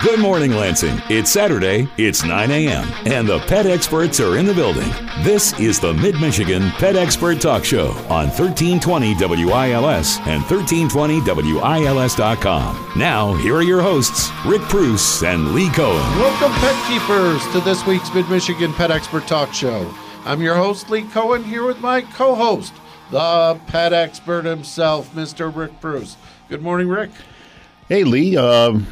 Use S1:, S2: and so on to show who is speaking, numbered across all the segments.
S1: Good morning, Lansing. It's Saturday, it's 9 a.m., and the pet experts are in the building. This is the Mid Michigan Pet Expert Talk Show on 1320 WILS and 1320WILS.com. Now, here are your hosts, Rick Preuss and Lee Cohen.
S2: Welcome, pet keepers, to this week's Mid Michigan Pet Expert Talk Show. I'm your host, Lee Cohen, here with my co host, the pet expert himself, Mr. Rick Preuss. Good morning, Rick.
S3: Hey, Lee. Um,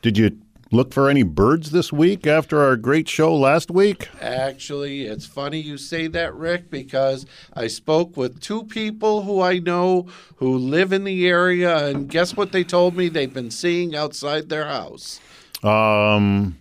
S3: did you look for any birds this week after our great show last week?
S2: Actually, it's funny you say that, Rick, because I spoke with two people who I know who live in the area, and guess what they told me they've been seeing outside their house?
S3: Um,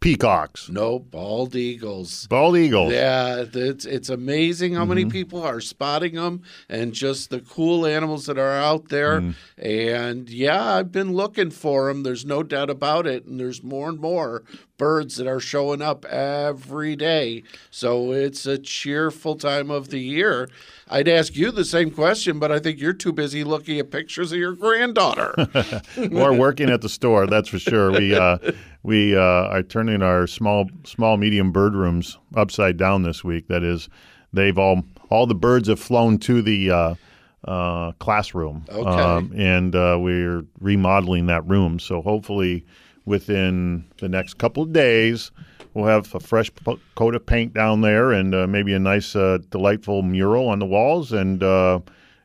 S3: peacocks,
S2: No, bald eagles.
S3: bald eagles.
S2: Yeah, it's it's amazing how many mm-hmm. people are spotting them and just the cool animals that are out there. Mm-hmm. And yeah, I've been looking for them. There's no doubt about it. And there's more and more birds that are showing up every day. So it's a cheerful time of the year. I'd ask you the same question, but I think you're too busy looking at pictures of your granddaughter.
S3: or working at the store. That's for sure. We uh, we uh, are turning our small small medium bird rooms upside down this week. That is, they've all all the birds have flown to the. Uh, uh, classroom,
S2: Okay.
S3: and uh, we're remodeling that room. So hopefully, within the next couple of days, we'll have a fresh po- coat of paint down there, and uh, maybe a nice, uh, delightful mural on the walls, and uh,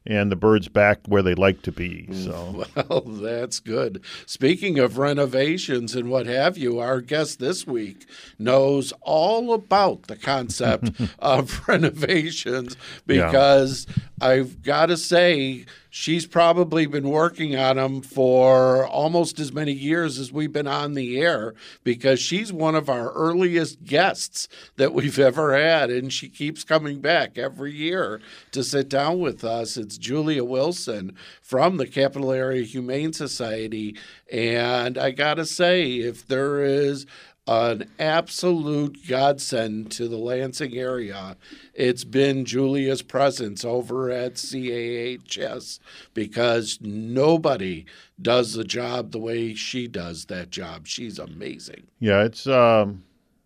S3: and the birds back where they like to be. So.
S2: Well, that's good. Speaking of renovations and what have you, our guest this week knows all about the concept of renovations
S3: Yeah.
S2: because I've got to say, she's probably been working on them for almost as many years as we've been on the air because she's one of our earliest guests that we've ever had. And she keeps coming back every year to sit down with us. It's Julia Wilson from the Capital Area Humane Society. And I got to say, if there is an absolute godsend to the Lansing area. It's been Julia's presence over at CAHS because nobody does the job the way she does that job. She's amazing.
S3: Yeah, it's um,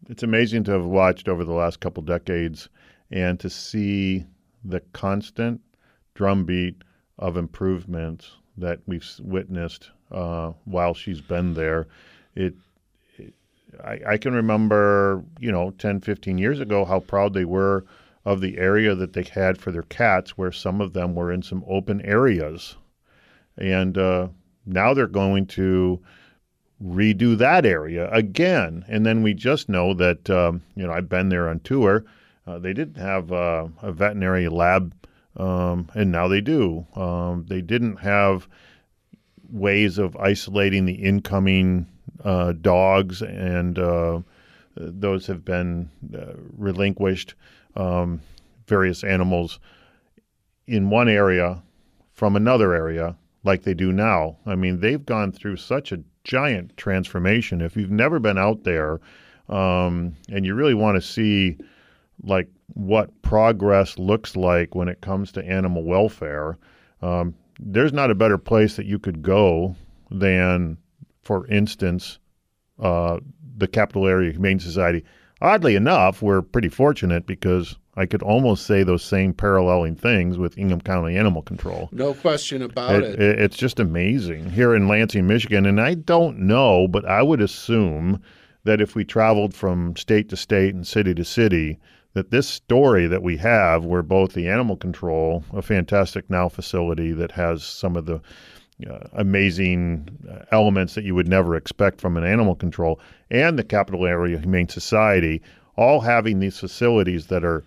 S3: it's amazing to have watched over the last couple decades and to see the constant drumbeat of improvements that we've witnessed uh, while she's been there. It I, I can remember, you know, 10, 15 years ago how proud they were of the area that they had for their cats, where some of them were in some open areas. And uh, now they're going to redo that area again. And then we just know that, um, you know, I've been there on tour. Uh, they didn't have uh, a veterinary lab, um, and now they do. Um, they didn't have ways of isolating the incoming uh, dogs, and uh, those have been uh, relinquished. Um, various animals in one area from another area like they do now. I mean, they've gone through such a giant transformation. If you've never been out there um, and you really want to see like what progress looks like when it comes to animal welfare, um, there's not a better place that you could go than, for instance, uh, the Capital Area Humane Society. Oddly enough, we're pretty fortunate because I could almost say those same paralleling things with Ingham County Animal Control.
S2: No question about
S3: It-
S2: it.
S3: it- it's just amazing here in Lansing, Michigan. And I don't know, but I would assume that if we traveled from state to state and city to city, that this story that we have, where both the animal control, a fantastic now facility that has some of the uh, amazing uh, elements that you would never expect from an animal control, and the Capital Area Humane Society, all having these facilities that are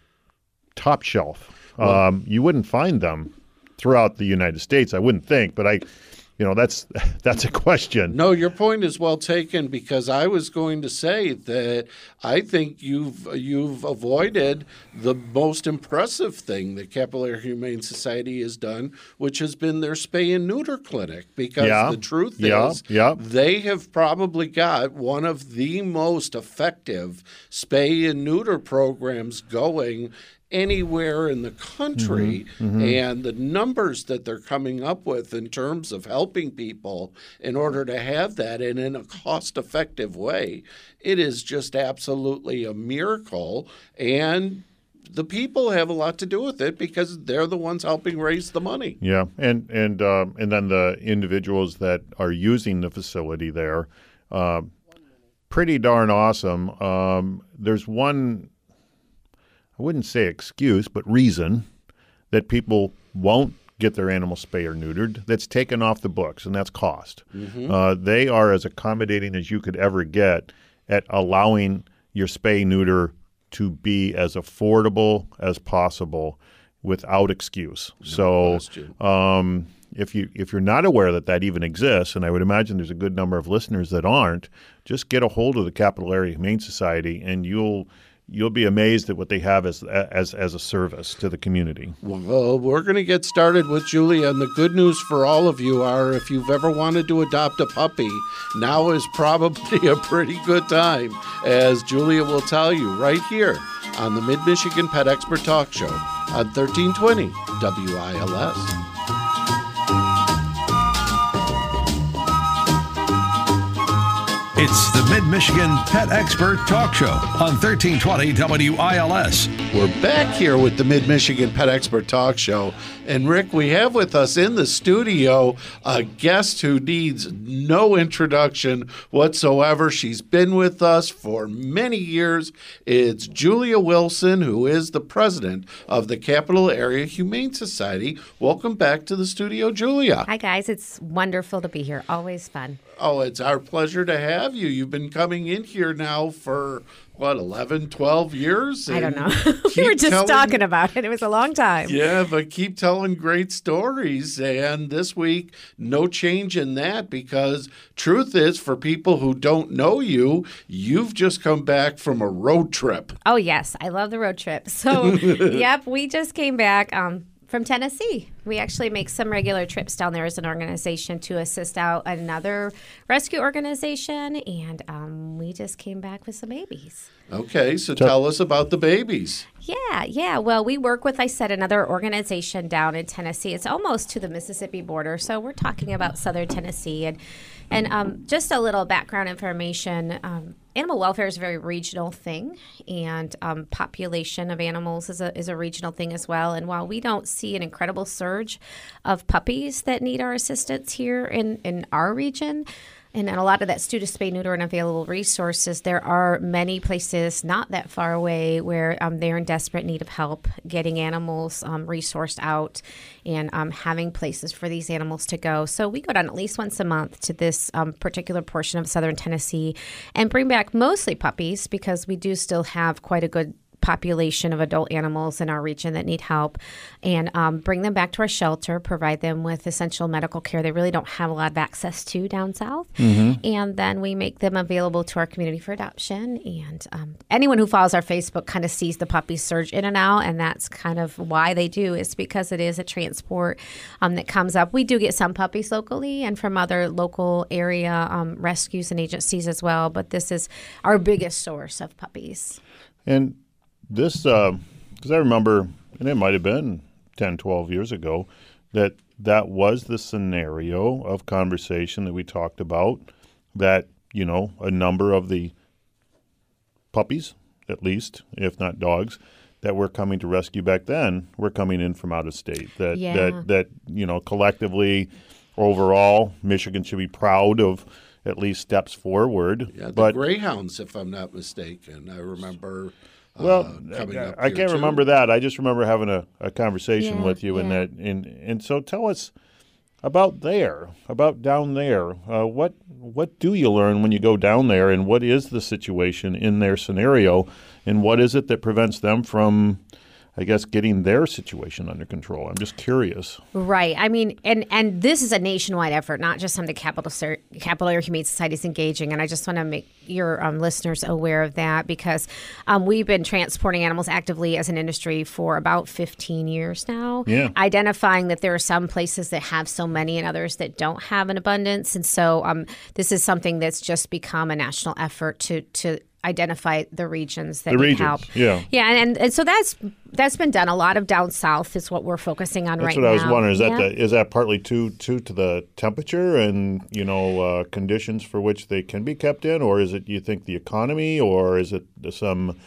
S3: top shelf. um, you wouldn't find them throughout the United States, I wouldn't think, but I, you know, that's that's a question.
S2: No, your point is well taken because I was going to say that I think you've you've avoided the most impressive thing that Capital Area Humane Society has done, which has been their spay and neuter clinic. Because
S3: Yeah,
S2: the truth
S3: yeah,
S2: is,
S3: yeah.
S2: they have probably got one of the most effective spay and neuter programs going anywhere in the country and the numbers that they're coming up with in terms of helping people in order to have that and in a cost effective way it is just absolutely a miracle and the people have a lot to do with it because they're the ones helping raise the money.
S3: Yeah, and and um, and then the individuals that are using the facility there, uh, pretty darn awesome. Um, there's one, I wouldn't say excuse, but reason that people won't get their animal spay or neutered that's taken off the books, and that's cost. Uh, they are as accommodating as you could ever get at allowing your spay neuter to be as affordable as possible without excuse. so,
S2: question.
S3: um, if you if you're not aware that that even exists, and I would imagine there's a good number of listeners that aren't, just get a hold of the Capital Area Humane Society, and you'll you'll be amazed at what they have as as as a service to the community.
S2: Well, we're going to get started with Julia, and the good news for all of you are if you've ever wanted to adopt a puppy, now is probably a pretty good time, as Julia will tell you right here on the Mid Michigan Pet Expert Talk Show on 1320 WILS.
S4: It's the Mid Michigan Pet Expert Talk Show on 1320 WILS.
S2: We're back here with the Mid Michigan Pet Expert Talk Show. And Rick, we have with us in the studio a guest who needs no introduction whatsoever. She's been with us for many years. It's Julia Wilson, who is the president of the Capital Area Humane Society. Welcome back to the studio, Julia.
S5: Hi, guys. It's wonderful to be here. Always fun.
S2: Oh, it's our pleasure to have you. You've been coming in here now for what, 11, 12 years?
S5: I don't know. We were just
S2: telling-
S5: talking about it. It was a long time.
S2: Yeah, but keep telling great stories. And this week, no change in that because truth is, for people who don't know you, you've just come back from a road trip.
S5: Oh, yes. I love the road trip. So, yep, we just came back um, from Tennessee. We actually make some regular trips down there as an organization to assist out another rescue organization. And um, we just came back with some babies.
S2: Okay, so tell us about the babies.
S5: Yeah, yeah. Well, we work with, I said, another organization down in Tennessee. It's almost to the Mississippi border, so we're talking about southern Tennessee. And and um, just a little background information. Um, animal welfare is a very regional thing, and um, population of animals is a is a regional thing as well. And while we don't see an incredible surge of puppies that need our assistance here in in our region. And, a lot of that to spay, neuter, and available resources. There are many places not that far away where um, they're in desperate need of help getting animals um, resourced out and um, having places for these animals to go. So we go down at least once a month to this um, particular portion of southern Tennessee and bring back mostly puppies because we do still have quite a good population of adult animals in our region that need help and um, bring them back to our shelter, provide them with essential medical care they really don't have a lot of access to down south. And then we make them available to our community for adoption. And um, anyone who follows our Facebook kind of sees the puppies surge in and out. And that's kind of why they do, is because it is a transport um, that comes up. We do get some puppies locally and from other local area um, rescues and agencies as well. But this is our biggest source of puppies.
S3: And this, uh, because I remember, and it might have been 10, 12 years ago, that that was the scenario of conversation that we talked about. That, you know, a number of the puppies, at least, if not dogs, that were coming to rescue back then were coming in from out of state. That,
S5: Yeah.
S3: that, that you know, collectively, overall, Michigan should be proud of at least steps forward.
S2: Yeah, the
S3: but
S2: Greyhounds, if I'm not mistaken. I remember. Uh,
S3: Well,
S2: coming
S3: I, I can't
S2: too.
S3: remember that. I just remember having a, a conversation
S5: Yeah,
S3: with you and
S5: yeah.
S3: that and and so tell us about there, about down there. Uh, what what do you learn when you go down there, and what is the situation in their scenario, and what is it that prevents them from, I guess, getting their situation under control? I'm just curious.
S5: Right. I mean, and and this is a nationwide effort, not just something Capital Ser- Capital Area Humane Society is engaging. And I just want to make your um, listeners aware of that because um, we've been transporting animals actively as an industry for about 15 years now.
S3: Yeah.
S5: Identifying that there are some places that have so many and others that don't have an abundance, and so um, this is something that's just become a national effort to to identify the regions that
S3: The
S5: need
S3: regions,
S5: help.
S3: yeah.
S5: yeah, and, and and so that's that's been done. A lot of down south is what we're focusing on
S3: That's
S5: right
S3: what. I was wondering. Is that the, is that partly due to to the temperature and you know uh, conditions for which they can be kept in, or is it you think the economy, or is it some,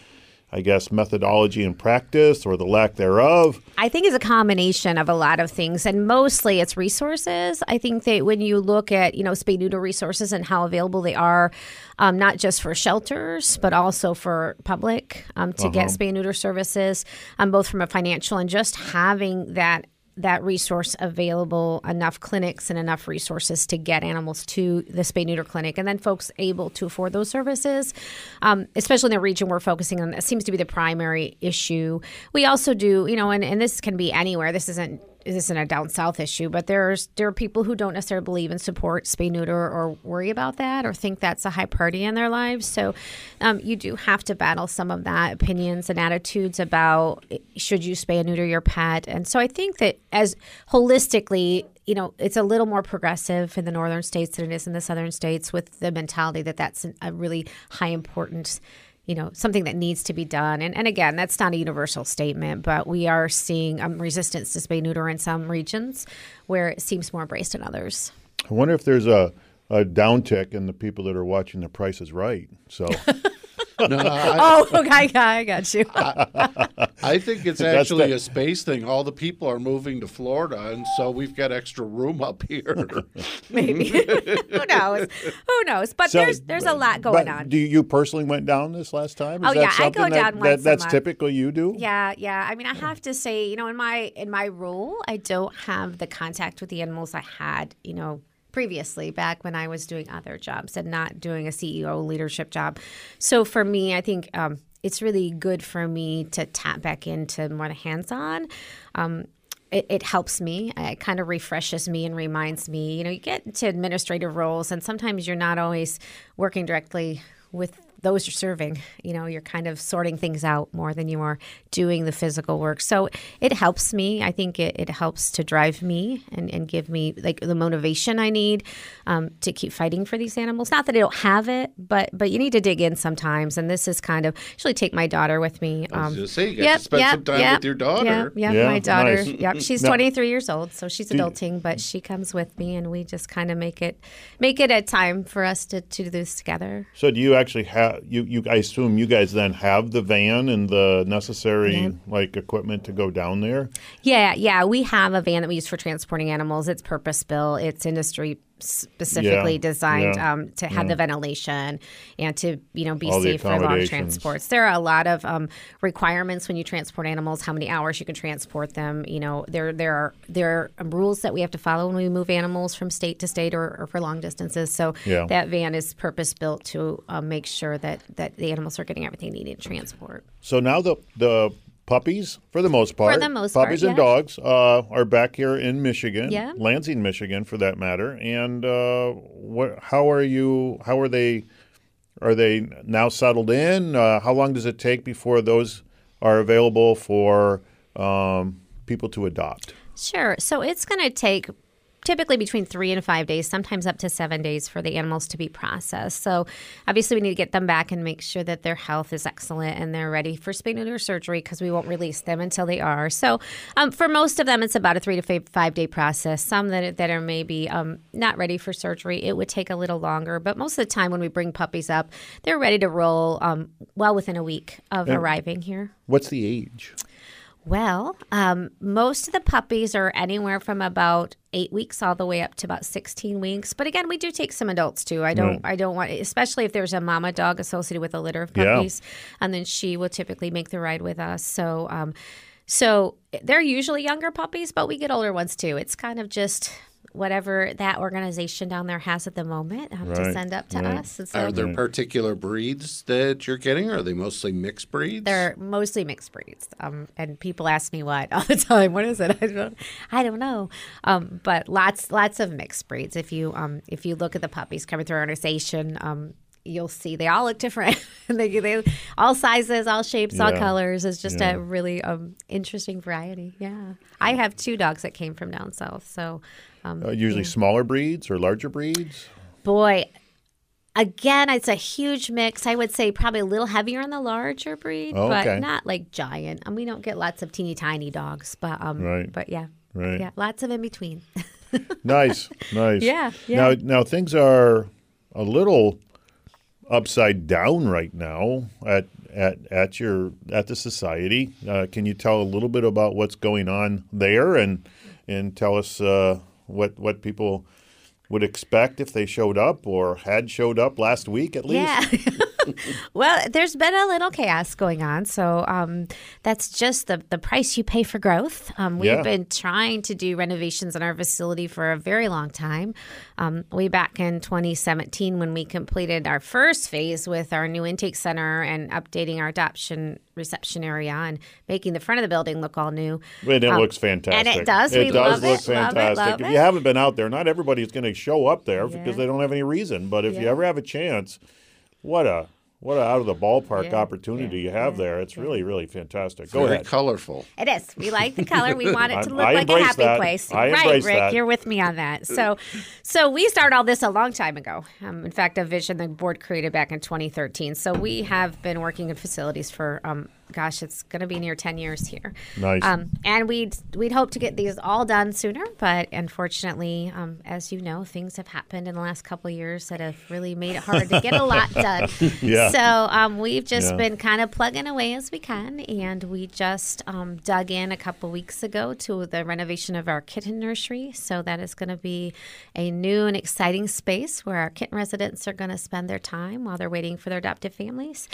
S3: I guess, methodology and practice, or the lack thereof?
S5: I think it's a combination of a lot of things, and mostly it's resources. I think that when you look at you know spay neuter resources and how available they are, um, not just for shelters but also for public um, to get spay neuter services, um, both from a financial and just having that that resource available, enough clinics and enough resources to get animals to the spay neuter clinic, and then folks able to afford those services, um, especially in the region we're focusing on. That seems to be the primary issue. We also do, you know, and, and this can be anywhere. This isn't this isn't a down south issue, but there's there are people who don't necessarily believe in support spay neuter or worry about that or think that's a high priority in their lives. So um, you do have to battle some of that opinions and attitudes about should you spay and neuter your pet. And so I think that as holistically, you know, it's a little more progressive in the northern states than it is in the southern states with the mentality that that's a really high importance you know something that needs to be done and, and again that's not a universal statement but we are seeing um, resistance to spay neuter in some regions where it seems more embraced in others
S3: I wonder if there's a a downtick in the people that are watching The Price is Right. So
S2: No, I,
S5: oh okay i got you
S2: I think it's actually
S3: the-
S2: a space thing. All the people are moving to Florida, and so we've got extra room up here.
S5: maybe who knows who knows but
S3: So-
S5: there's there's a lot going on
S3: Do you personally went down this last time? Is
S5: Oh,
S3: that
S5: yeah, I go down
S3: that,
S5: once a
S3: that's typical you do?
S5: Yeah, yeah. I mean, I have to say, you know, in my in my role, I don't have the contact with the animals I had, you know, previously back when I was doing other jobs and not doing a CEO leadership job. So for me, I think um, it's really good for me to tap back into more the hands-on. Um, it, it helps me. It kind of refreshes me and reminds me. You know, you get into administrative roles, and sometimes you're not always working directly with those you're serving. You know, you're kind of sorting things out more than you are doing the physical work. So it helps me. I think it, it helps to drive me and, and give me like the motivation I need um, to keep fighting for these animals. Not that I don't have it, but but you need to dig in sometimes. And this is kind of usually take my daughter with me.
S2: I was
S5: Um,
S2: gonna say, you get to spend some time with your daughter.
S5: Yeah,
S3: Yeah,
S5: my daughter.
S3: nice.
S5: Yep, she's
S3: Now-
S5: 23 years old, so she's adulting, but she comes with me, and we just kind of make it make it a time for us to, to do this together.
S3: So do you actually have you, you I assume you guys then have the van and the necessary like equipment to go down there?
S5: Yeah, yeah, we have a van that we use for transporting animals. It's purpose built. It's industry specifically
S3: Yeah,
S5: designed
S3: yeah,
S5: um, to have the ventilation and to you know be
S3: All
S5: safe for long transports. There are a lot of um, requirements when you transport animals. How many hours you can transport them? You know, there there are there are rules that we have to follow when we move animals from state to state or, or for long distances. So
S3: Yeah.
S5: that van is purpose built to uh, make sure that that the animals are getting everything they need to transport.
S3: So now the the puppies, for the most part, for
S5: the most part,
S3: puppies and
S5: yeah.
S3: dogs uh, are back here in Michigan,
S5: Yeah.
S3: Lansing, Michigan, for that matter. And uh, what? How are you? How are they? Are they now settled in? Uh, how long does it take before those are available for um, people to adopt?
S5: Sure. So it's going to take typically between three and five days, sometimes up to seven days for the animals to be processed. So obviously, we need to get them back and make sure that their health is excellent and they're ready for spay neuter surgery because we won't release them until they are. So um, for most of them, it's about a three to five, five day process. Some that, that are maybe um, not ready for surgery, it would take a little longer. But most of the time, when we bring puppies up, they're ready to roll um, well within a week of arriving here.
S3: What's the age?
S5: Well, um, most of the puppies are anywhere from about eight weeks all the way up to about sixteen weeks. But again, we do take some adults too. I don't. I don't want, especially if there's a mama dog associated with a litter of
S3: Yeah.
S5: puppies, and then she will typically make the ride with us. So, um, so they're usually younger puppies, but we get older ones too. It's kind of just whatever that organization down there has at the moment um, to send up to
S3: right.
S5: us. So
S2: Are there particular breeds that you're getting? Or are they mostly mixed breeds?
S5: They're mostly mixed breeds, um, and people ask me what all the time. What is it? I don't, I don't know. Um, but lots, lots of mixed breeds. If you, um, if you look at the puppies coming through our organization, um, you'll see they all look different. they, they, all sizes, all shapes, all colors. It's just
S3: Yeah.
S5: a really um, interesting variety. Yeah, I have two dogs that came from down south. So, um,
S3: Uh, usually smaller breeds or larger breeds?
S5: boy Again, it's a huge mix. I would say probably a little heavier on the larger breed,
S3: Oh, okay.
S5: but not like giant. And we don't get lots of teeny tiny dogs, but um,
S3: Right.
S5: but yeah,
S3: Right.
S5: yeah, lots of in between.
S3: Nice, nice.
S5: Yeah, yeah.
S3: Now, now things are a little upside down right now at at at your at the society. Uh, can you tell a little bit about what's going on there, and and tell us uh, what what people would expect if they showed up or had showed up last week at least?
S5: Yeah. well, there's been a little chaos going on. So um, that's just the, the price you pay for growth. Um, we've
S3: Yeah.
S5: been trying to do renovations in our facility for a very long time. Um, way back in 2017, when we completed our first phase with our new intake center and updating our adoption reception area and making the front of the building look all new.
S3: And it
S5: Um,
S3: looks fantastic.
S5: And it does.
S3: It
S5: we
S3: does look
S5: it, love it,
S3: fantastic.
S5: love
S3: if you haven't been out there, not everybody's going to show up there
S5: Yeah.
S3: because they don't have any reason. But if you ever have a chance, what a what a out of the ballpark
S5: Yeah,
S3: opportunity you have there. It's really really fantastic. Go
S2: Very
S3: ahead.
S2: colorful.
S5: It is. We like the color. We want it to look
S3: I
S5: like a happy
S3: that.
S5: place.
S3: I
S5: right,
S3: embrace
S5: Rick,
S3: that.
S5: you're with me on that. So, so we started all this a long time ago. Um, in fact, a vision the board created back in 2013. So we have been working in facilities for, um, gosh, it's going to be near 10 years here.
S3: Nice.
S5: Um, and we'd we'd hope to get these all done sooner, but unfortunately, um, as you know, things have happened in the last couple of years that have really made it hard to get a lot done.
S3: Yeah.
S5: So um, we've just
S3: Yeah.
S5: been kind of plugging away as we can, and we just um, dug in a couple weeks ago to the renovation of our kitten nursery. So that is going to be a new and exciting space where our kitten residents are going to spend their time while they're waiting for their adoptive families.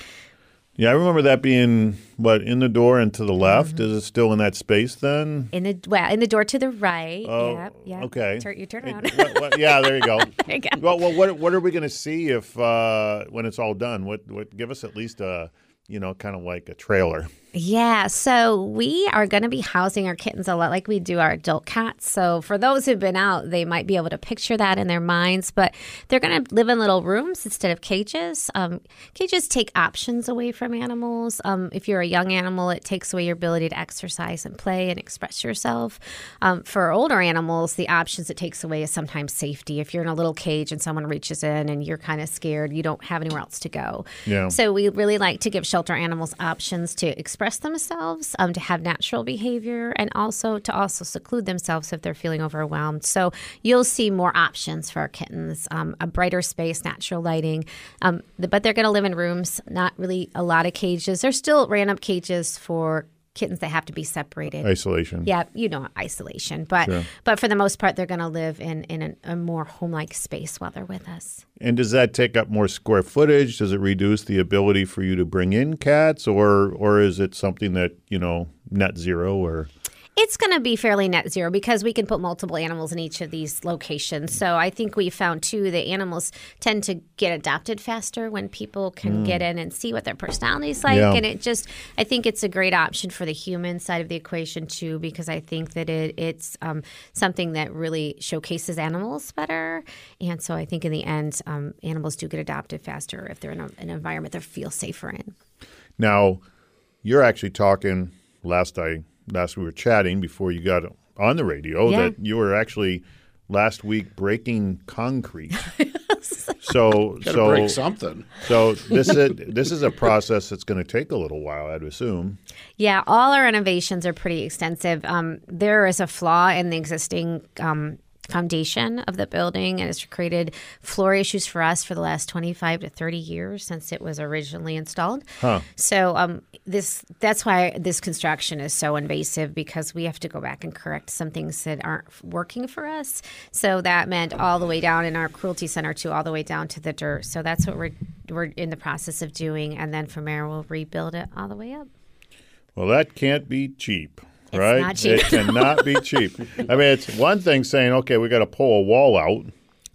S3: Yeah, I remember that being what in the door and to the left.
S5: Mm-hmm.
S3: Is it still in that space then?
S5: In the well, in the door to the right.
S3: Oh,
S5: yeah, yep.
S3: okay.
S5: Turn, you turn
S3: It- what- what- yeah, there you go.
S5: There you go.
S3: Well, well, what what are we going to see if uh, when it's all done? What what give us at least a you know kind of like a trailer.
S5: Yeah, so we are going to be housing our kittens a lot like we do our adult cats. So for those who've been out, they might be able to picture that in their minds, but they're going to live in little rooms instead of cages. Um, cages take options away from animals. Um, if you're a young animal, it takes away your ability to exercise and play and express yourself. Um, for older animals, the options it takes away is sometimes safety. If you're in a little cage and someone reaches in and you're kind of scared, you don't have anywhere else to go.
S3: Yeah.
S5: So we really like to give shelter animals options to express themselves, um, to have natural behavior, and also to also seclude themselves if they're feeling overwhelmed. So you'll see more options for our kittens, um, a brighter space, natural lighting, um, but they're going to live in rooms, not really a lot of cages. There's still random cages for kittens that have to be separated.
S3: Isolation.
S5: Yeah, you know, isolation, but but for the most part, they're going to live in in a, a more home-like space while they're with us.
S3: And does that take up more square footage? Does it reduce the ability for you to bring in cats, or or is it something that you know net zero or?
S5: It's going to be fairly net zero because we can put multiple animals in each of these locations. So I think we found too that animals tend to get adopted faster when people can get in and see what their personality is like.
S3: Yeah.
S5: And it just, I think it's a great option for the human side of the equation too, because I think that it, it's um, something that really showcases animals better. And so I think in the end, um, animals do get adopted faster if they're in a, an environment they feel safer in.
S3: Now, you're actually talking last I last we were chatting before you got on the radio
S5: Yeah.
S3: that you were actually last week breaking concrete. so so
S2: break something.
S3: so this is this is a process that's going to take a little while, I'd assume.
S5: Yeah, all our innovations are pretty extensive. Um, there is a flaw in the existing um, foundation of the building, and it's created floor issues for us for the last 25 to 30 years since it was originally installed. So um, this that's why this construction is so invasive because we have to go back and correct some things that aren't working for us. So that meant all the way down in our cruelty center to all the way down to the dirt. So that's what we're we're in the process of doing, and then from there we'll rebuild it all the way up.
S3: Well, that can't be cheap, right?
S5: not cheap.
S3: It cannot be cheap. I mean, it's one thing saying, okay, we got to pull a wall out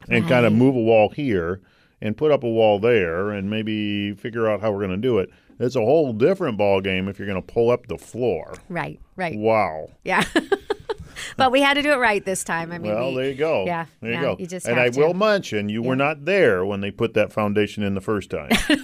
S3: and kind of move a wall here and put up a wall there and maybe figure out how we're going to do it. It's a whole different ball game if you're going to pull up the floor.
S5: Right, right.
S3: Wow.
S5: Yeah. but we had to do it right this time. I mean,
S3: Well,
S5: we-
S3: there you go.
S5: Yeah,
S3: there you
S5: yeah,
S3: go.
S5: You just
S3: and I
S5: to.
S3: will mention you were not there when they put that foundation in the first time.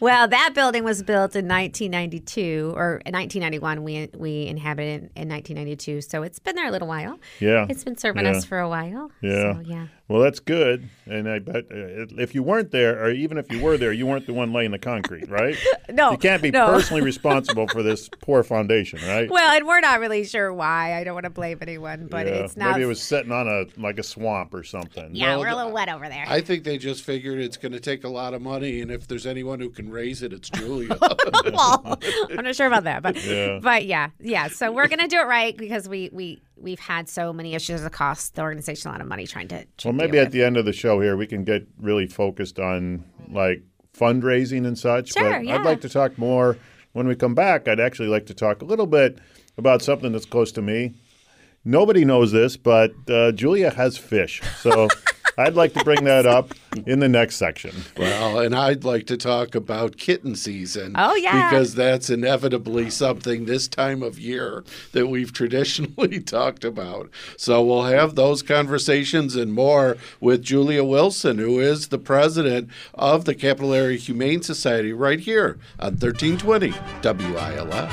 S5: Well, that building was built in 1992 or 1991. We we inhabited in, in 1992, so it's been there a little while.
S3: Yeah.
S5: It's been serving
S3: Yeah.
S5: us for a while.
S3: Yeah.
S5: So, yeah.
S3: Well, that's good. And I bet uh, if you weren't there, or even if you were there, you weren't the one laying the concrete, right?
S5: No,
S3: You can't be
S5: no.
S3: personally responsible for this poor foundation, right?
S5: Well, and we're not really sure why. I don't want to blame anyone, but
S3: Yeah.
S5: it's not.
S3: Maybe it was sitting on a like a swamp or something.
S5: yeah,
S2: No,
S5: we're a little wet over there.
S2: I think they just figured it's going to take a lot of money, and if there's anyone who can raise it, it's Julia.
S5: well, I'm not sure about that, but
S3: Yeah.
S5: but yeah, yeah. So we're gonna do it right because we we we've had so many issues that cost the organization a lot of money trying to. to
S3: Well, maybe at
S5: with.
S3: the end of the show here, we can get really focused on like fundraising and such.
S5: Sure,
S3: but
S5: yeah.
S3: I'd like to talk more when we come back. I'd actually like to talk a little bit about something that's close to me. Nobody knows this, but uh, Julia has fish. So I'd like to bring that up in the next section.
S2: well, and I'd like to talk about kitten season.
S5: Oh, yeah.
S2: Because that's inevitably something this time of year that we've traditionally talked about. So we'll have those conversations and more with Julia Wilson, who is the president of the Capital Area Humane Society, right here on 1320 WILS.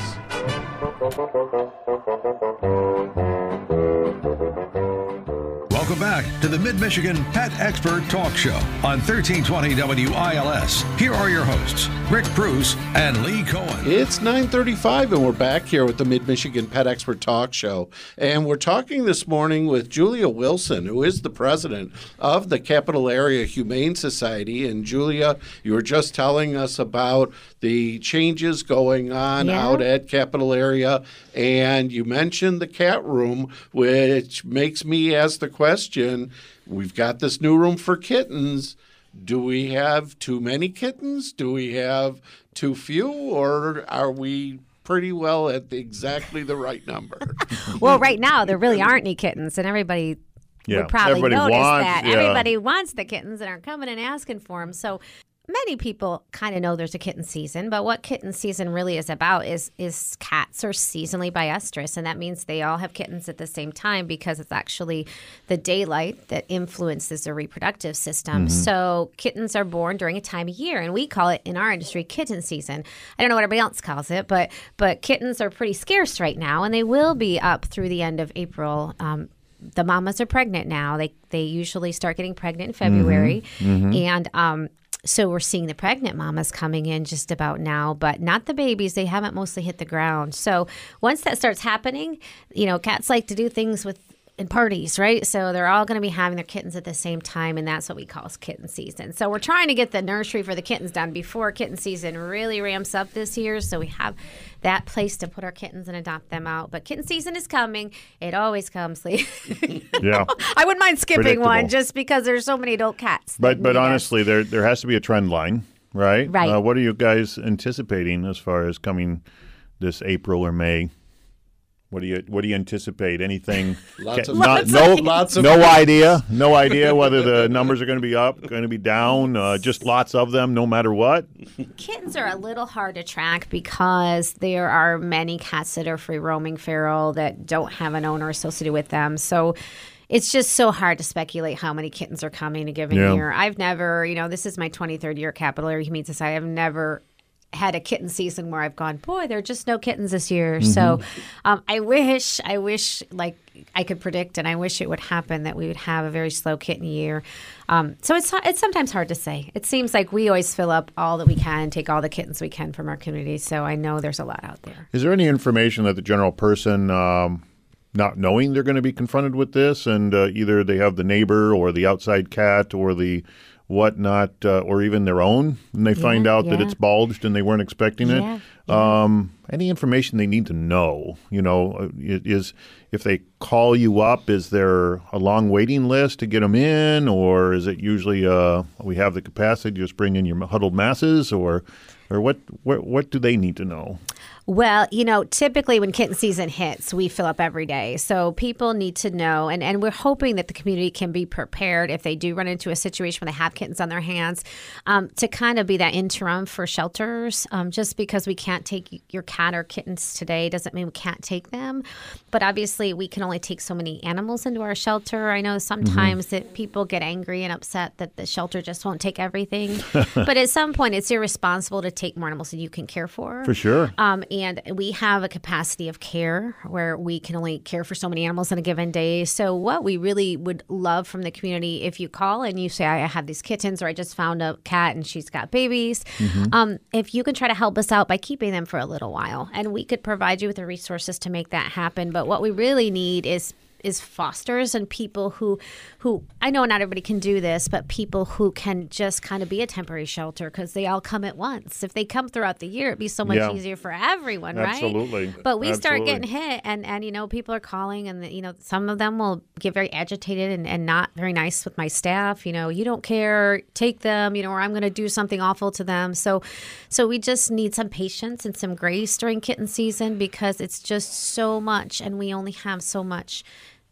S4: The Mid Michigan Pet Expert Talk Show on 1320 WILS. Here are your hosts, Rick Preuss and Lee Cohen.
S2: It's 9:35 and we're back here with the Mid-Michigan Pet Expert Talk Show. And we're talking this morning with Julia Wilson, who is the president of the Capital Area Humane Society. And Julia, you were just telling us about the changes going on
S5: Yeah.
S2: out at Capital Area and you mentioned the cat room, which makes me ask the question, we've got this new room for kittens. Do we have too many kittens? Do we have too few? Or are we pretty well at the, exactly the right number?
S5: well, right now there really aren't any kittens, and everybody
S3: Yeah,
S5: would probably
S3: everybody
S5: notice
S3: wants-
S5: that.
S3: yeah.
S5: Everybody wants the kittens and are coming and asking for them. So many people kind of know there's a kitten season, but what kitten season really is about is is cats are seasonally biestrous, and that means they all have kittens at the same time because it's actually the daylight that influences their reproductive system. So kittens are born during a time of year, and we call it in our industry kitten season. I don't know what everybody else calls it, but but kittens are pretty scarce right now, and they will be up through the end of April. Um, the mamas are pregnant now. They they usually start getting pregnant in February, and um, so we're seeing the pregnant mamas coming in just about now, but not the babies. They haven't mostly hit the ground. So once that starts happening, you know, cats like to do things with in parties, right? So they're all going to be having their kittens at the same time, and that's what we call kitten season. So we're trying to get the nursery for the kittens done before kitten season really ramps up this year. So we have that place to put our kittens and adopt them out. But kitten season is coming. It always comes. Lee.
S3: Yeah.
S5: I wouldn't mind skipping one just because there's so many adult cats.
S3: But but
S5: need us.
S3: honestly, there there has to be a trend line, right?
S5: Right.
S3: Uh, what are you guys anticipating as far as coming this April or May? What do you what do you anticipate? Anything?
S2: Lots of-
S3: not-
S2: Lots
S3: no
S2: of- lots of-
S3: no idea. No idea whether the numbers are going to be up, going to be down. Uh, just lots of them, no matter what.
S5: Kittens are a little hard to track because there are many cats that are free roaming feral that don't have an owner associated with them. So it's just so hard to speculate how many kittens are coming a given
S3: Yeah.
S5: year. I've never, you know, this is my 23rd year at Capital Area Humane Society. I've never had a kitten season where I've gone, boy, there are just no kittens this year. So um, I wish, I wish like I could predict and I wish it would happen that we would have a very slow kitten year. Um, so it's it's sometimes hard to say. It seems like we always fill up all that we can, take all the kittens we can from our community. So I know there's a lot out there.
S3: Is there any information that the general person, um, not knowing they're going to be confronted with this, and uh, either they have the neighbor or the outside cat or the whatnot, uh, or even their own, and they find out that it's bulged and they weren't expecting it?
S5: Yeah,
S3: Um, any information they need to know? You know, uh, is if they call you up, is there a long waiting list to get them in, or is it usually uh, we have the capacity to just bring in your huddled masses, or or what? What, what do they need to know?
S5: Well, you know, typically when kitten season hits, we fill up every day. So people need to know, and, and we're hoping that the community can be prepared if they do run into a situation where they have kittens on their hands um, to kind of be that interim for shelters, um, just because we can't take your cat or kittens today doesn't mean we can't take them. But obviously, we can only take so many animals into our shelter. I know sometimes
S3: Mm-hmm.
S5: that people get angry and upset that the shelter just won't take everything. but at some point, it's irresponsible to take more animals than you can care for.
S3: For sure.
S5: Um, and we have a capacity of care where we can only care for so many animals in a given day. So, what we really would love from the community, if you call and you say, I have these kittens, or I just found a cat and she's got babies, um, if you can try to help us out by keeping them for a little while, and we could provide you with the resources to make that happen. But what we really need is is fosters and people who who I know not everybody can do this, but people who can just kind of be a temporary shelter because they all come at once. If they come throughout the year, it'd be so much
S3: Yeah.
S5: easier for everyone, right?
S3: Absolutely.
S5: But we start getting hit, and and you know people are calling, and you know some of them will get very agitated and, and not very nice with my staff. You know, you don't care, take them. You know, or I'm going to do something awful to them. So, so we just need some patience and some grace during kitten season because it's just so much, and we only have so much,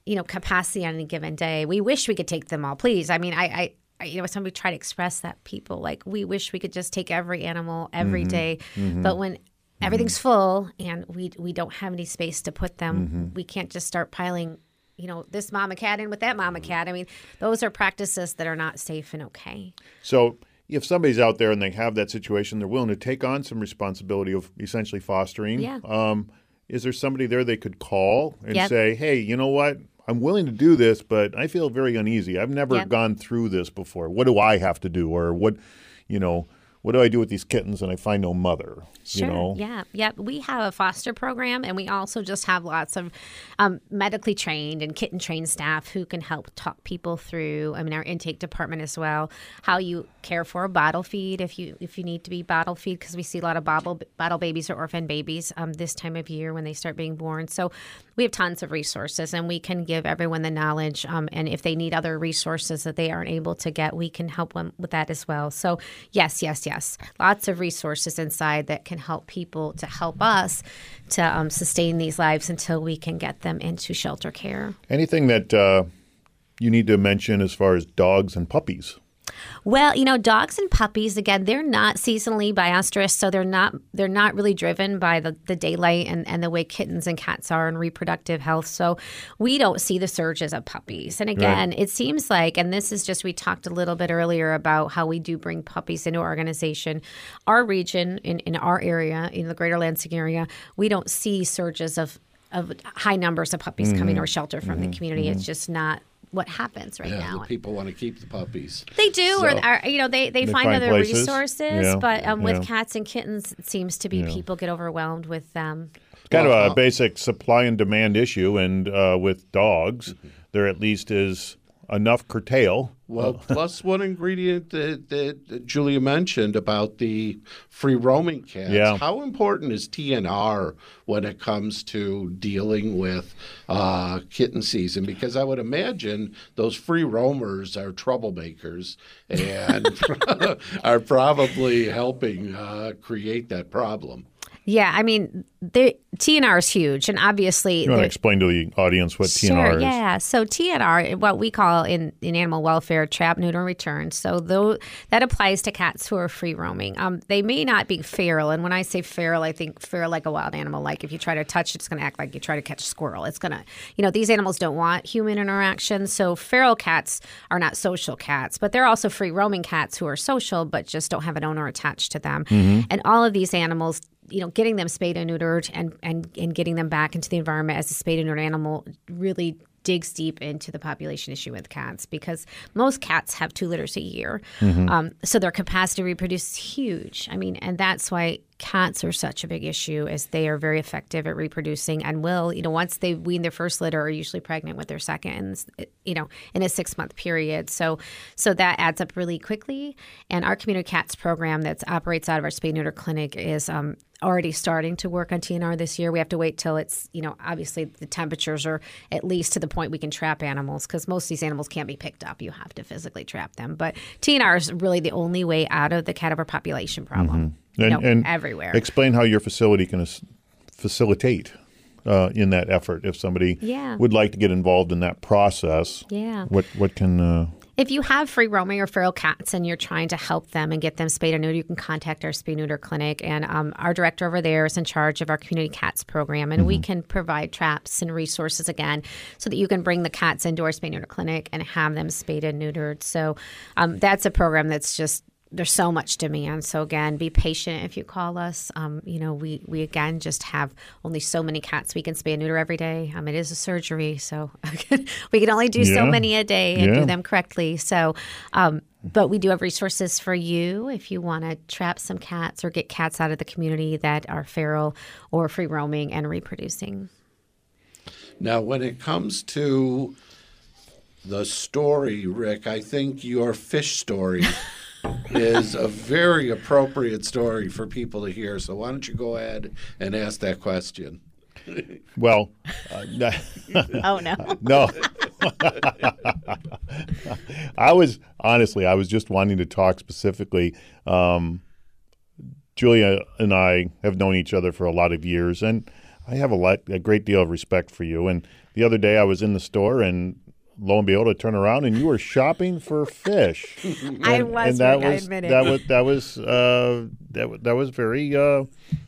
S5: you know, capacity on any given day. We wish we could take them all, please. I mean, I. I you know, somebody try to express that people like we wish we could just take every animal every mm-hmm. day, mm-hmm. but when mm-hmm. everything's full and we we don't have any space to put them, we can't just start piling, you know, this mama cat in with that mama cat. I mean, those are practices that are not safe and okay.
S3: So if somebody's out there and they have that situation, they're willing to take on some responsibility of essentially fostering.
S5: Yeah.
S3: Um, is there somebody there they could call and
S5: Yep.
S3: say, "Hey, you know what? I'm willing to do this, but I feel very uneasy. I've never
S5: Yep.
S3: gone through this before. What do I have to do, or what, you know, what do I do with these kittens and I find no mother?
S5: Sure.
S3: You know,
S5: Yeah. Yeah. We have a foster program, and we also just have lots of um, medically trained and kitten trained staff who can help talk people through. I mean, our intake department as well, how you care for a bottle feed if you if you need to be bottle feed because we see a lot of bottle bottle babies or orphan babies um, this time of year when they start being born. So we have tons of resources, and we can give everyone the knowledge. Um, and if they need other resources that they aren't able to get, we can help them with that as well. So yes, yes, yes, lots of resources inside that can help people to help us to um, sustain these lives until we can get them into shelter care.
S3: anything that uh, you need to mention as far as dogs and puppies?
S5: Well, you know, dogs and puppies again, they're not seasonally biestrous, so they're not they're not really driven by the, the daylight and, and the way kittens and cats are in reproductive health. So we don't see the surges of puppies. And again, it seems like, and this is just we talked a little bit earlier about how we do bring puppies into our organization. Our region in, in our area, in the greater Lansing area, we don't see surges of of high numbers of puppies coming mm-hmm. to our shelter from the mm-hmm. community. It's mm-hmm. just not what happens right
S2: Yeah,
S5: now.
S2: people want to keep the puppies.
S5: They do, or,
S2: So-
S5: or you know, they, they,
S3: They
S5: find,
S3: find
S5: other
S3: places.
S5: resources.
S3: Yeah,
S5: But um, with
S3: yeah.
S5: cats and kittens, it seems to be people get overwhelmed with them.
S3: It's kind
S2: Well,
S3: of a
S2: uh,
S3: basic supply and demand issue, and uh, with dogs, there at least is enough curtail.
S2: Well, plus one ingredient that, that Julia mentioned about the free roaming cats.
S3: Yeah.
S2: How important is TNR when it comes to dealing with uh, kitten season? Because I would imagine those free roamers are troublemakers and are probably helping uh, create that problem.
S5: Yeah, I mean, the TNR is huge, and obviously,
S3: You want to explain to the audience what
S5: Sure,
S3: TNR is?
S5: yeah. So TNR, what we call in, in animal welfare, trap, neuter, and return. So though that applies to cats who are free roaming. Um, they may not be feral, and when I say feral, I think feral like a wild animal. Like if you try to touch it, it's going to act like you try to catch a squirrel. It's going to, you know, these animals don't want human interaction. So feral cats are not social cats, but they're also free roaming cats who are social, but just don't have an owner attached to them. And all of these animals you know, getting them spayed and neutered and, and, and getting them back into the environment as a spayed and neutered animal really digs deep into the population issue with cats because most cats have two litters a year. Um, so their capacity to reproduce is huge. I mean, and that's why cats are such a big issue as they are very effective at reproducing and will, you know, once they wean their first litter are usually pregnant with their second, you know, in a six month period. So, so that adds up really quickly. And our community cats program that operates out of our spay neuter clinic is um, already starting to work on TNR this year. We have to wait till it's, you know, obviously the temperatures are at least to the point we can trap animals because most of these animals can't be picked up. You have to physically trap them. But TNR is really the only way out of the cat overpopulation problem. You know, everywhere.
S3: Explain how your facility can facilitate uh, in that effort. If somebody
S5: Yeah.
S3: would like to get involved in that process,
S5: Yeah.
S3: what what can uh,
S5: If you have free roaming or feral cats and you're trying to help them and get them spayed or neutered, you can contact our spay neuter clinic. And um, our director over there is in charge of our community cats program, and we can provide traps and resources again so that you can bring the cats into our spay neuter clinic and have them spayed and neutered. So um, that's a program that's just there's so much demand. So again, be patient if you call us. Um, you know, we we again just have only so many cats we can spay and neuter every day. Um, it is a surgery, so we can only do so many a day and
S3: Yeah.
S5: do them correctly. So, um, but we do have resources for you if you want to trap some cats or get cats out of the community that are feral or free roaming and reproducing.
S2: Now, when it comes to the story, Rick, I think your fish story is a very appropriate story for people to hear. So why don't you go ahead and ask that question?
S3: Well, uh,
S5: Oh no.
S3: no. I was honestly, I was just wanting to talk specifically. Um, Julia and I have known each other for a lot of years, and I have a lot, a great deal of respect for you. And the other day, I was in the store, and lo and behold, I turn around, and you were shopping for fish.
S5: I
S3: And-
S5: was,
S3: and that
S5: Rick, I
S3: was
S5: admit it.
S3: that was that was uh, that that was very. Uh,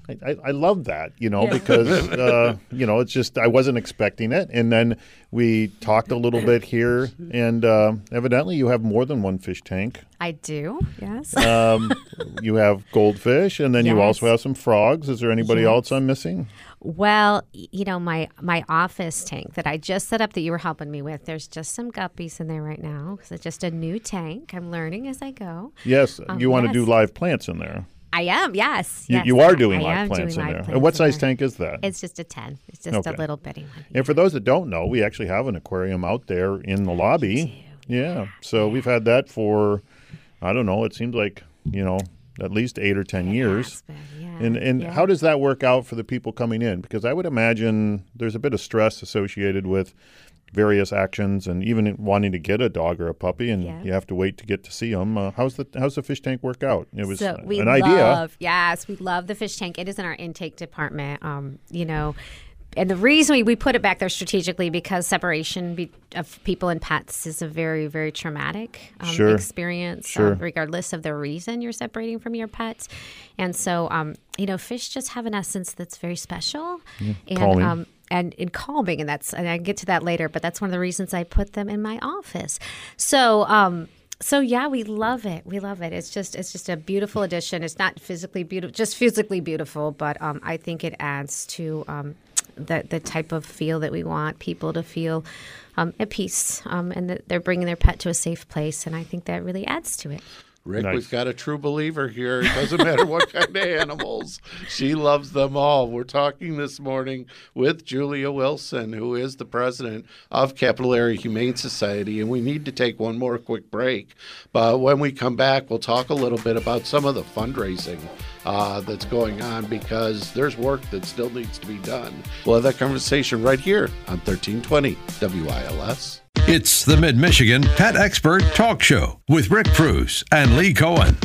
S3: I, I, I love that, you know, because uh, you know it's just I wasn't expecting it, and then we talked a little bit here, and uh, evidently you have more than one fish tank.
S5: I do. Yes.
S3: Um, you have goldfish, and then you also have some frogs. Is there anybody
S5: Yes.
S3: else I'm missing?
S5: Well, you know, my my office tank that I just set up that you were helping me with. There's just some guppies in there right now because it's just a new tank. I'm learning as I go.
S3: Yes,
S5: Um,
S3: you want to do live plants in there.
S5: I am. Yes.
S3: You,
S5: yes,
S3: you are doing
S5: I
S3: live plants
S5: doing
S3: in
S5: live
S3: there. And what size
S5: there.
S3: tank is that?
S5: It's just a ten. It's just
S3: Okay.
S5: a little bitty one.
S3: And for those that don't know, we actually have an aquarium out there in the lobby. Yeah. So we've had that for, I don't know, it seems like, you know, at least eight or 10 years.
S5: It's been- yeah,
S3: And, and
S5: yeah.
S3: how does that work out for the people coming in? Because I would imagine there's a bit of stress associated with various actions and even wanting to get a dog or a puppy and
S5: Yeah.
S3: you have to wait to get to see them. Uh, how's the how's the fish tank work out? It was
S5: so we
S3: an
S5: love,
S3: idea.
S5: Yes, we love the fish tank. It is in our intake department. Um, you know, and the reason we, we put it back there strategically because separation be, of people and pets is a very very traumatic um,
S3: Sure.
S5: experience,
S3: Sure.
S5: um, regardless of the reason you're separating from your pets. And so, um, you know, fish just have an essence that's very special and
S3: calming.
S5: um, and in calming, and that's and I can get to that later. But that's one of the reasons I put them in my office. So. Um, so yeah, we love it. We love it. It's just it's just a beautiful addition. It's not physically beautiful, just physically beautiful, but um, I think it adds to um, the the type of feel that we want people to feel um, at peace, um, and that they're bringing their pet to a safe place. And I think that really adds to it.
S2: Rick,
S3: Nice.
S2: we've got a true believer here. It doesn't matter what kind of animals. She loves them all. We're talking this morning with Julia Wilson, who is the president of Capital Area Humane Society. And we need to take one more quick break. But when we come back, we'll talk a little bit about some of the fundraising uh, that's going on because there's work that still needs to be done. We'll have that conversation right here on 1320 WILS.
S4: It's the Mid Michigan Pet Expert Talk Show with Rick Preuss and Lee Cohen.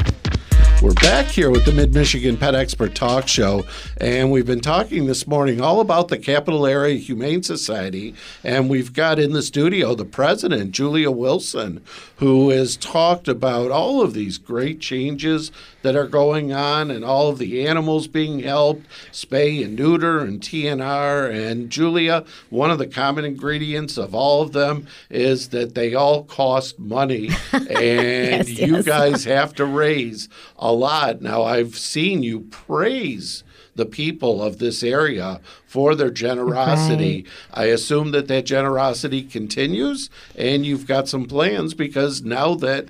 S2: We're back here with the Mid Michigan Pet Expert Talk Show, and we've been talking this morning all about the Capital Area Humane Society. And we've got in the studio the president, Julia Wilson, who has talked about all of these great changes that are going on and all of the animals being helped, spay and neuter and TNR. And Julia, one of the common ingredients of all of them is that they all cost money, and you
S5: yes.
S2: guys have to raise a lot. Now, I've seen you praise the people of this area for their generosity. I assume that that generosity continues, and you've got some plans because now that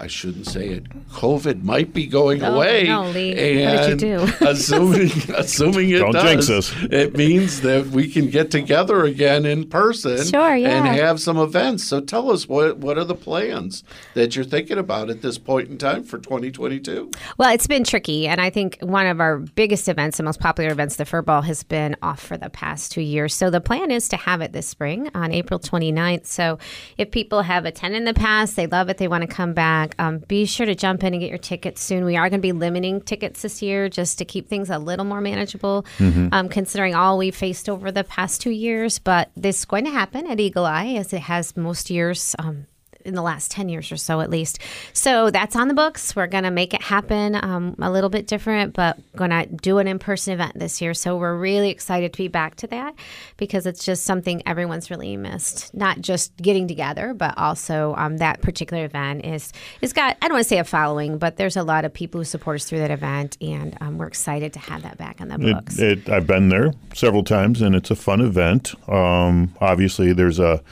S2: I shouldn't say it. COVID might be going
S5: Oh,
S2: away.
S5: no, Lee.
S2: And
S5: What did you do?
S2: assuming, assuming it
S3: Don't
S2: does,
S3: jinx us.
S2: it means that we can get together again in person
S5: Sure,
S2: and have some events. So tell us what what are the plans that you're thinking about at this point in time for 2022?
S5: Well, it's been tricky, and I think one of our biggest events, the most popular events, the Fur Ball, has been off for the past two years. So the plan is to have it this spring on April 29th. So if people have attended in the past, they love it, they want to come back, um, be sure to jump in and get your tickets soon. We are going to be limiting tickets this year just to keep things a little more manageable, um, considering all we've faced over the past two years. But this is going to happen at Eagle Eye, as it has most years. Um, in the last 10 years or so at least. So that's on the books. We're going to make it happen um, a little bit different, but going to do an in person event this year. So we're really excited to be back to that because it's just something everyone's really missed. Not just getting together, but also um, that particular event is is got I don't want to say a following, but there's a lot of people who support us through that event, and um, we're excited to have that back on the books.
S3: It, it, I've been there several times, and it's a fun event. Um, obviously, there's a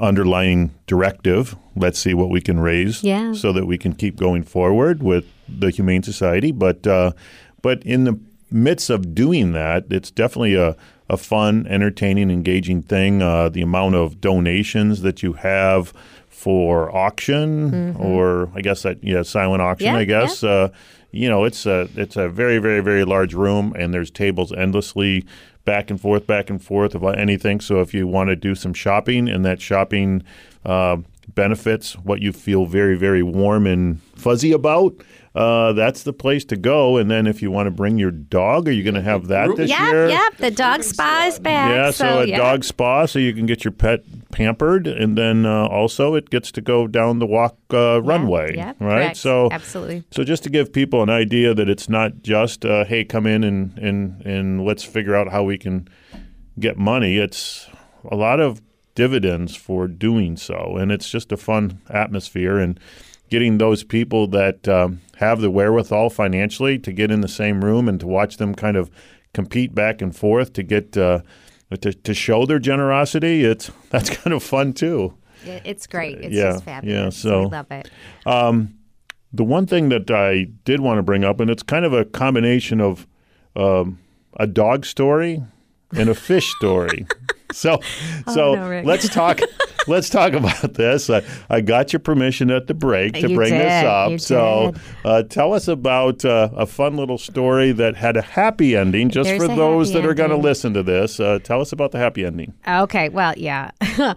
S3: underlying directive. Let's see what we can raise,
S5: Yeah.
S3: so that we can keep going forward with the Humane Society. But uh, but in the midst of doing that, it's definitely a a fun, entertaining, engaging thing. Uh, the amount of donations that you have for auction, or I guess that yeah, silent auction.
S5: Mm-hmm. Yeah,
S3: I guess. Uh, you know, it's a it's a very very very large room, and there's tables endlessly back and forth, back and forth about anything. So if you want to do some shopping, and that shopping uh, benefits what you feel very very warm and fuzzy about, uh, that's the place to go. And then if you want to bring your dog, are you going to have that this
S5: Yep,
S3: year?
S5: yep. The dog spa is back.
S3: Yeah, so, a
S5: yeah.
S3: dog spa, so you can get your pet pampered, and then uh, also it gets to go down the walk uh, runway,
S5: yep,
S3: right?
S5: correct.
S3: So
S5: Absolutely.
S3: So just to give people an idea that it's not just uh, hey, come in and and and let's figure out how we can get money. It's a lot of dividends for doing so, and it's just a fun atmosphere and getting those people that um, have the wherewithal financially to get in the same room and to watch them kind of compete back and forth to get uh, to, to show their generosity. It's that's kind of fun too.
S5: It's great. It's
S3: Yeah,
S5: just fabulous.
S3: yeah, so-
S5: we love it.
S3: The one thing that I did want to bring up, and it's kind of a combination of um, a dog story and a fish story. So, so
S5: Oh, no,
S3: let's talk. Let's talk about this. I, I got your permission at the break to
S5: You
S3: bring this up.
S5: you
S3: so,
S5: did.
S3: uh, tell us about uh, a fun little story that had a happy ending. Just
S5: There's
S3: for those that are going to listen to this, uh, tell us about the happy ending.
S5: Okay, well, yeah.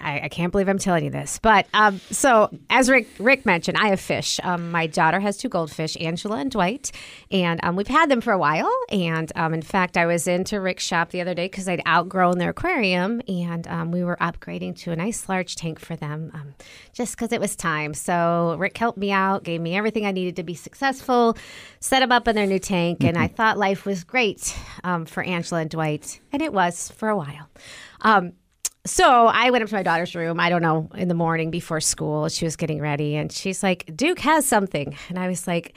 S5: I, I can't believe I'm telling you this, but um, so as Rick Rick mentioned, I have fish. Um, my daughter has two goldfish, Angela and Dwight, and um, we've had them for a while. And um, in fact, I was into Rick's shop the other day because I'd outgrown their aquarium, and um, we were upgrading to a nice large tank for them, um, just because it was time. So Rick helped me out, gave me everything I needed to be successful, set them up in their new tank, and I thought life was great um, for Angela and Dwight, and it was for a while. Um, so I went up to my daughter's room, I don't know, in the morning before school. She was getting ready and she's like, Duke has something. And I was like,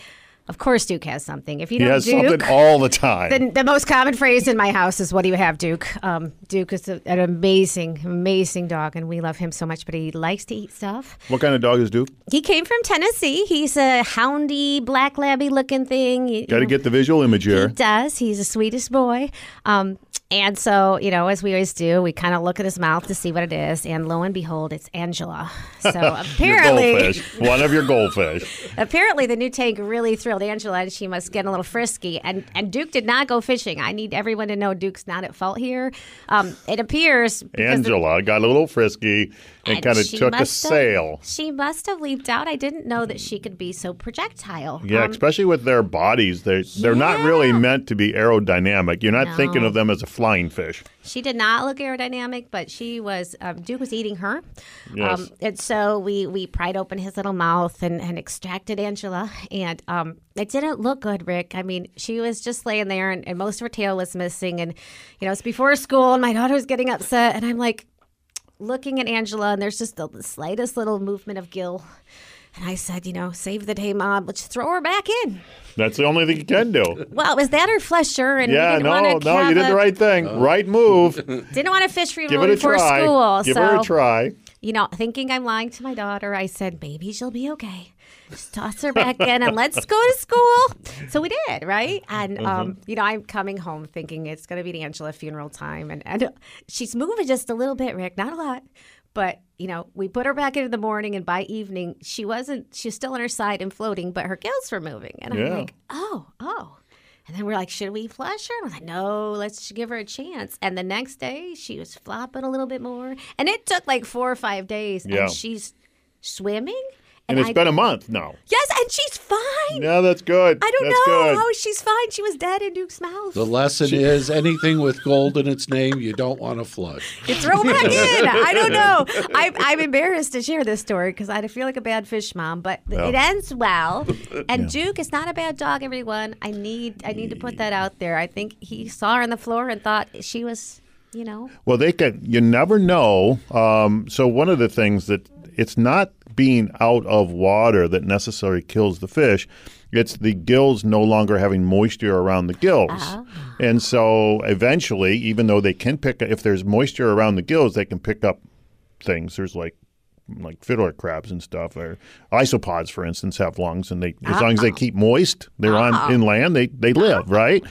S5: Of course Duke has something. If you
S3: He has
S5: Duke,
S3: something all the time.
S5: the, the most common phrase in my house is, "What do you have, Duke?" Um, Duke is a, an amazing, amazing dog, and we love him so much. But he likes to eat stuff.
S3: what kind of dog is Duke?
S5: He came from Tennessee. He's a houndy, black labby looking thing.
S3: Got to get the visual image here.
S5: he does. He's the sweetest boy. Um, and so, you know, as we always do, we kind of look at his mouth to see what it is, and lo and behold, it's Angela. So apparently.
S3: One of your goldfish.
S5: apparently, the new tank really thrilled Angela, and she must get a little frisky. And and Duke did not go fishing. I need everyone to know Duke's not at fault here. Um, it appears because the-
S3: Angela got a little frisky and,
S5: and
S3: kind of took a sail.
S5: She must have leaped out. I didn't know that she could be so projectile.
S3: Yeah,
S5: Um,
S3: especially with their bodies. They they're not really meant to be aerodynamic. You're not thinking of them as a flying fish.
S5: She did not look aerodynamic, but she was. Um, Duke was eating her,
S3: Yes.
S5: um, and so we we pried open his little mouth and, and extracted Angela, and um, it didn't look good, Rick. I mean, she was just laying there, and, and most of her tail was missing, and you know it's before school, and my daughter's getting upset, and I'm like looking at Angela, and there's just the slightest little movement of gill. And I said, you know, save the day, mom. Let's throw her back in.
S3: That's the only thing you can do.
S5: Well, was that her flesher? And
S3: Yeah,
S5: didn't
S3: no,
S5: wanna
S3: no, you did
S5: a-
S3: the right thing. right move.
S5: Didn't want to fish for you
S3: Give it a
S5: before
S3: try.
S5: school.
S3: Give
S5: so
S3: her a try.
S5: you know, thinking I'm lying to my daughter, I said, maybe she'll be okay. Just toss her back in and let's go to school. So we did, right? And,
S3: Mm-hmm.
S5: um, you know, I'm coming home thinking it's going to be the Angela funeral time. And, and she's moving just a little bit, Rick, not a lot. But, you know, we put her back in the morning and by evening, she wasn't, she's was still on her side and floating, but her gills were moving. And I'm like, oh, oh. And then we're like, should we flush her? And I'm like, no, let's give her a chance. And the next day, she was flopping a little bit more. And it took like four or five days.
S3: Yeah.
S5: And she's swimming
S3: And, it's
S5: I-
S3: been a month now.
S5: Yes, and she's fine.
S3: Yeah, that's good.
S5: I don't
S3: that's
S5: know
S3: Good.
S5: how she's fine. She was dead in Duke's mouth.
S2: The lesson is anything with gold in its name, you don't want to flush.
S5: You throw back in. I don't know. I, I'm embarrassed to share this story because I feel like a bad fish mom, but it ends well. And Duke is not a bad dog, everyone. I need I need to put that out there. I think he saw her on the floor and thought she was, you know,
S3: Well, they can. You never know. Um, so one of the things that it's not being out of water that necessarily kills the fish. It's the gills no longer having moisture around the gills, ah. and so eventually, even though they can pick, if there's moisture around the gills, they can pick up things. There's like like fiddler crabs and stuff, or isopods, for instance, have lungs, and they as long as they ah. keep moist, they're on ah. inland, they they live, right?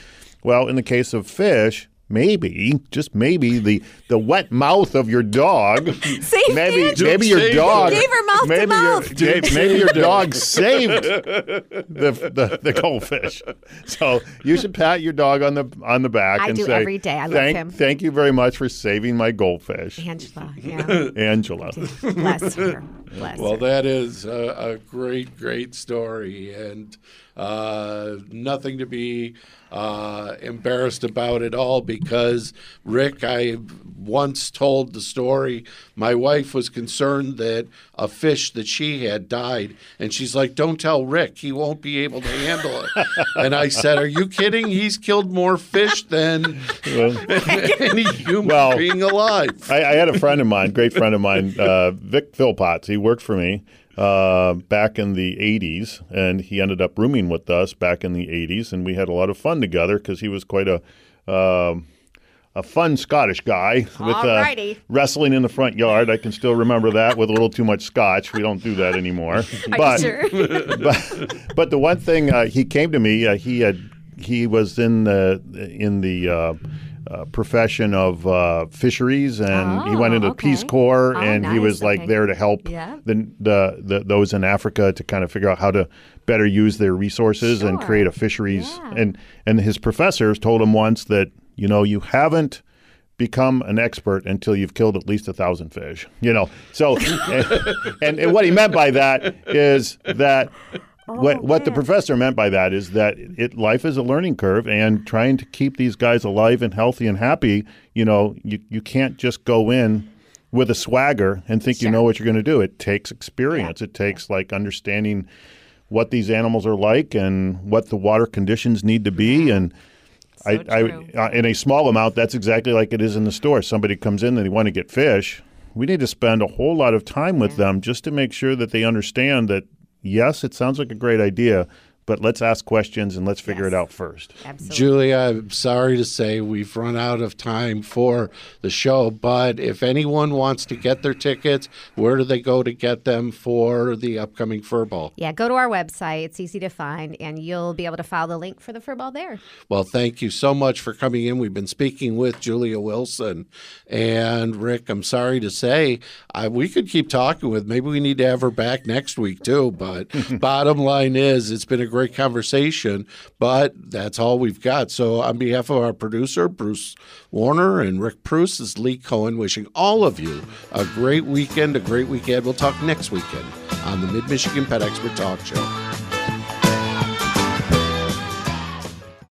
S3: Well, in the case of fish, maybe just maybe the the wet mouth of your dog,
S5: Saved
S3: maybe
S5: Andrew.
S3: maybe your dog
S5: Gave her mouth to
S3: maybe
S5: mouth.
S3: Your, may- maybe your dog saved the, the the goldfish. So you should pat your dog on the on the back
S5: I
S3: and
S5: do
S3: say,
S5: every day. I love
S3: thank,
S5: him."
S3: Thank you very much for saving my goldfish,
S5: Angela. Yeah.
S3: Angela.
S5: Bless her. Bless
S2: Well,
S5: her.
S2: that is a, a great, great story, and uh, nothing to be uh, embarrassed about at all. Because Rick, I once told the story. My wife was concerned that a fish that she had died, and she's like, "Don't tell Rick; he won't be able to handle it." and I said, "Are you kidding? He's killed more fish than any human
S3: Well,
S2: being alive."
S3: I, I had a friend of mine, great friend of mine, uh, Vic Philpotts. He worked for me uh, back in the 80s, and he ended up rooming with us back in the 80s, and we had a lot of fun together because he was quite a. Um, a fun Scottish guy with uh, wrestling in the front yard. I can still remember that with a little too much scotch. We don't do that anymore. But,
S5: sure?
S3: but but the one thing uh, he came to me, uh, he had he was in the in the uh, profession of uh, fisheries, and he went
S5: Oh,
S3: into the Peace. Corps,
S5: Oh,
S3: and he was like
S5: okay.
S3: there to help
S5: Yeah.
S3: the, the the those in Africa to kind of figure out how to better use their resources and create a fisheries.
S5: Yeah.
S3: And and his professors told him once that you know you haven't become an expert until you've killed at least a thousand fish. You know, so and, and what he meant by that is that what what the professor meant by that is that it life is a learning curve, and trying to keep these guys alive and healthy and happy. You know, you you can't just go in with a swagger and think you know what you're going to do. It takes experience. It takes like understanding what these animals are like and what the water conditions need to be and I,
S5: true.
S3: I, uh, in a small amount, that's exactly like it is in the store. Somebody comes in and they want to get fish. We need to spend a whole lot of time with them just to make sure that they understand that, yes, it sounds like a great idea, but let's ask questions and let's figure it out first.
S5: Absolutely.
S2: Julia, I'm sorry to say we've run out of time for the show, but if anyone wants to get their tickets, where do they go to get them for the upcoming fur ball?
S5: Yeah, go to our website. It's easy to find, and you'll be able to follow the link for the fur ball there.
S2: Well, thank you so much for coming in. We've been speaking with Julia Wilson and Rick. I'm sorry to say I, we could keep talking with. Maybe we need to have her back next week too. But bottom line is, it's been a great conversation. But that's all we've got. So on behalf of our producer Bruce Warner and Rick Preuss, this is Lee Cohen wishing all of you a great weekend, a great weekend. We'll talk next weekend on the Mid Michigan Pet Expert Talk Show.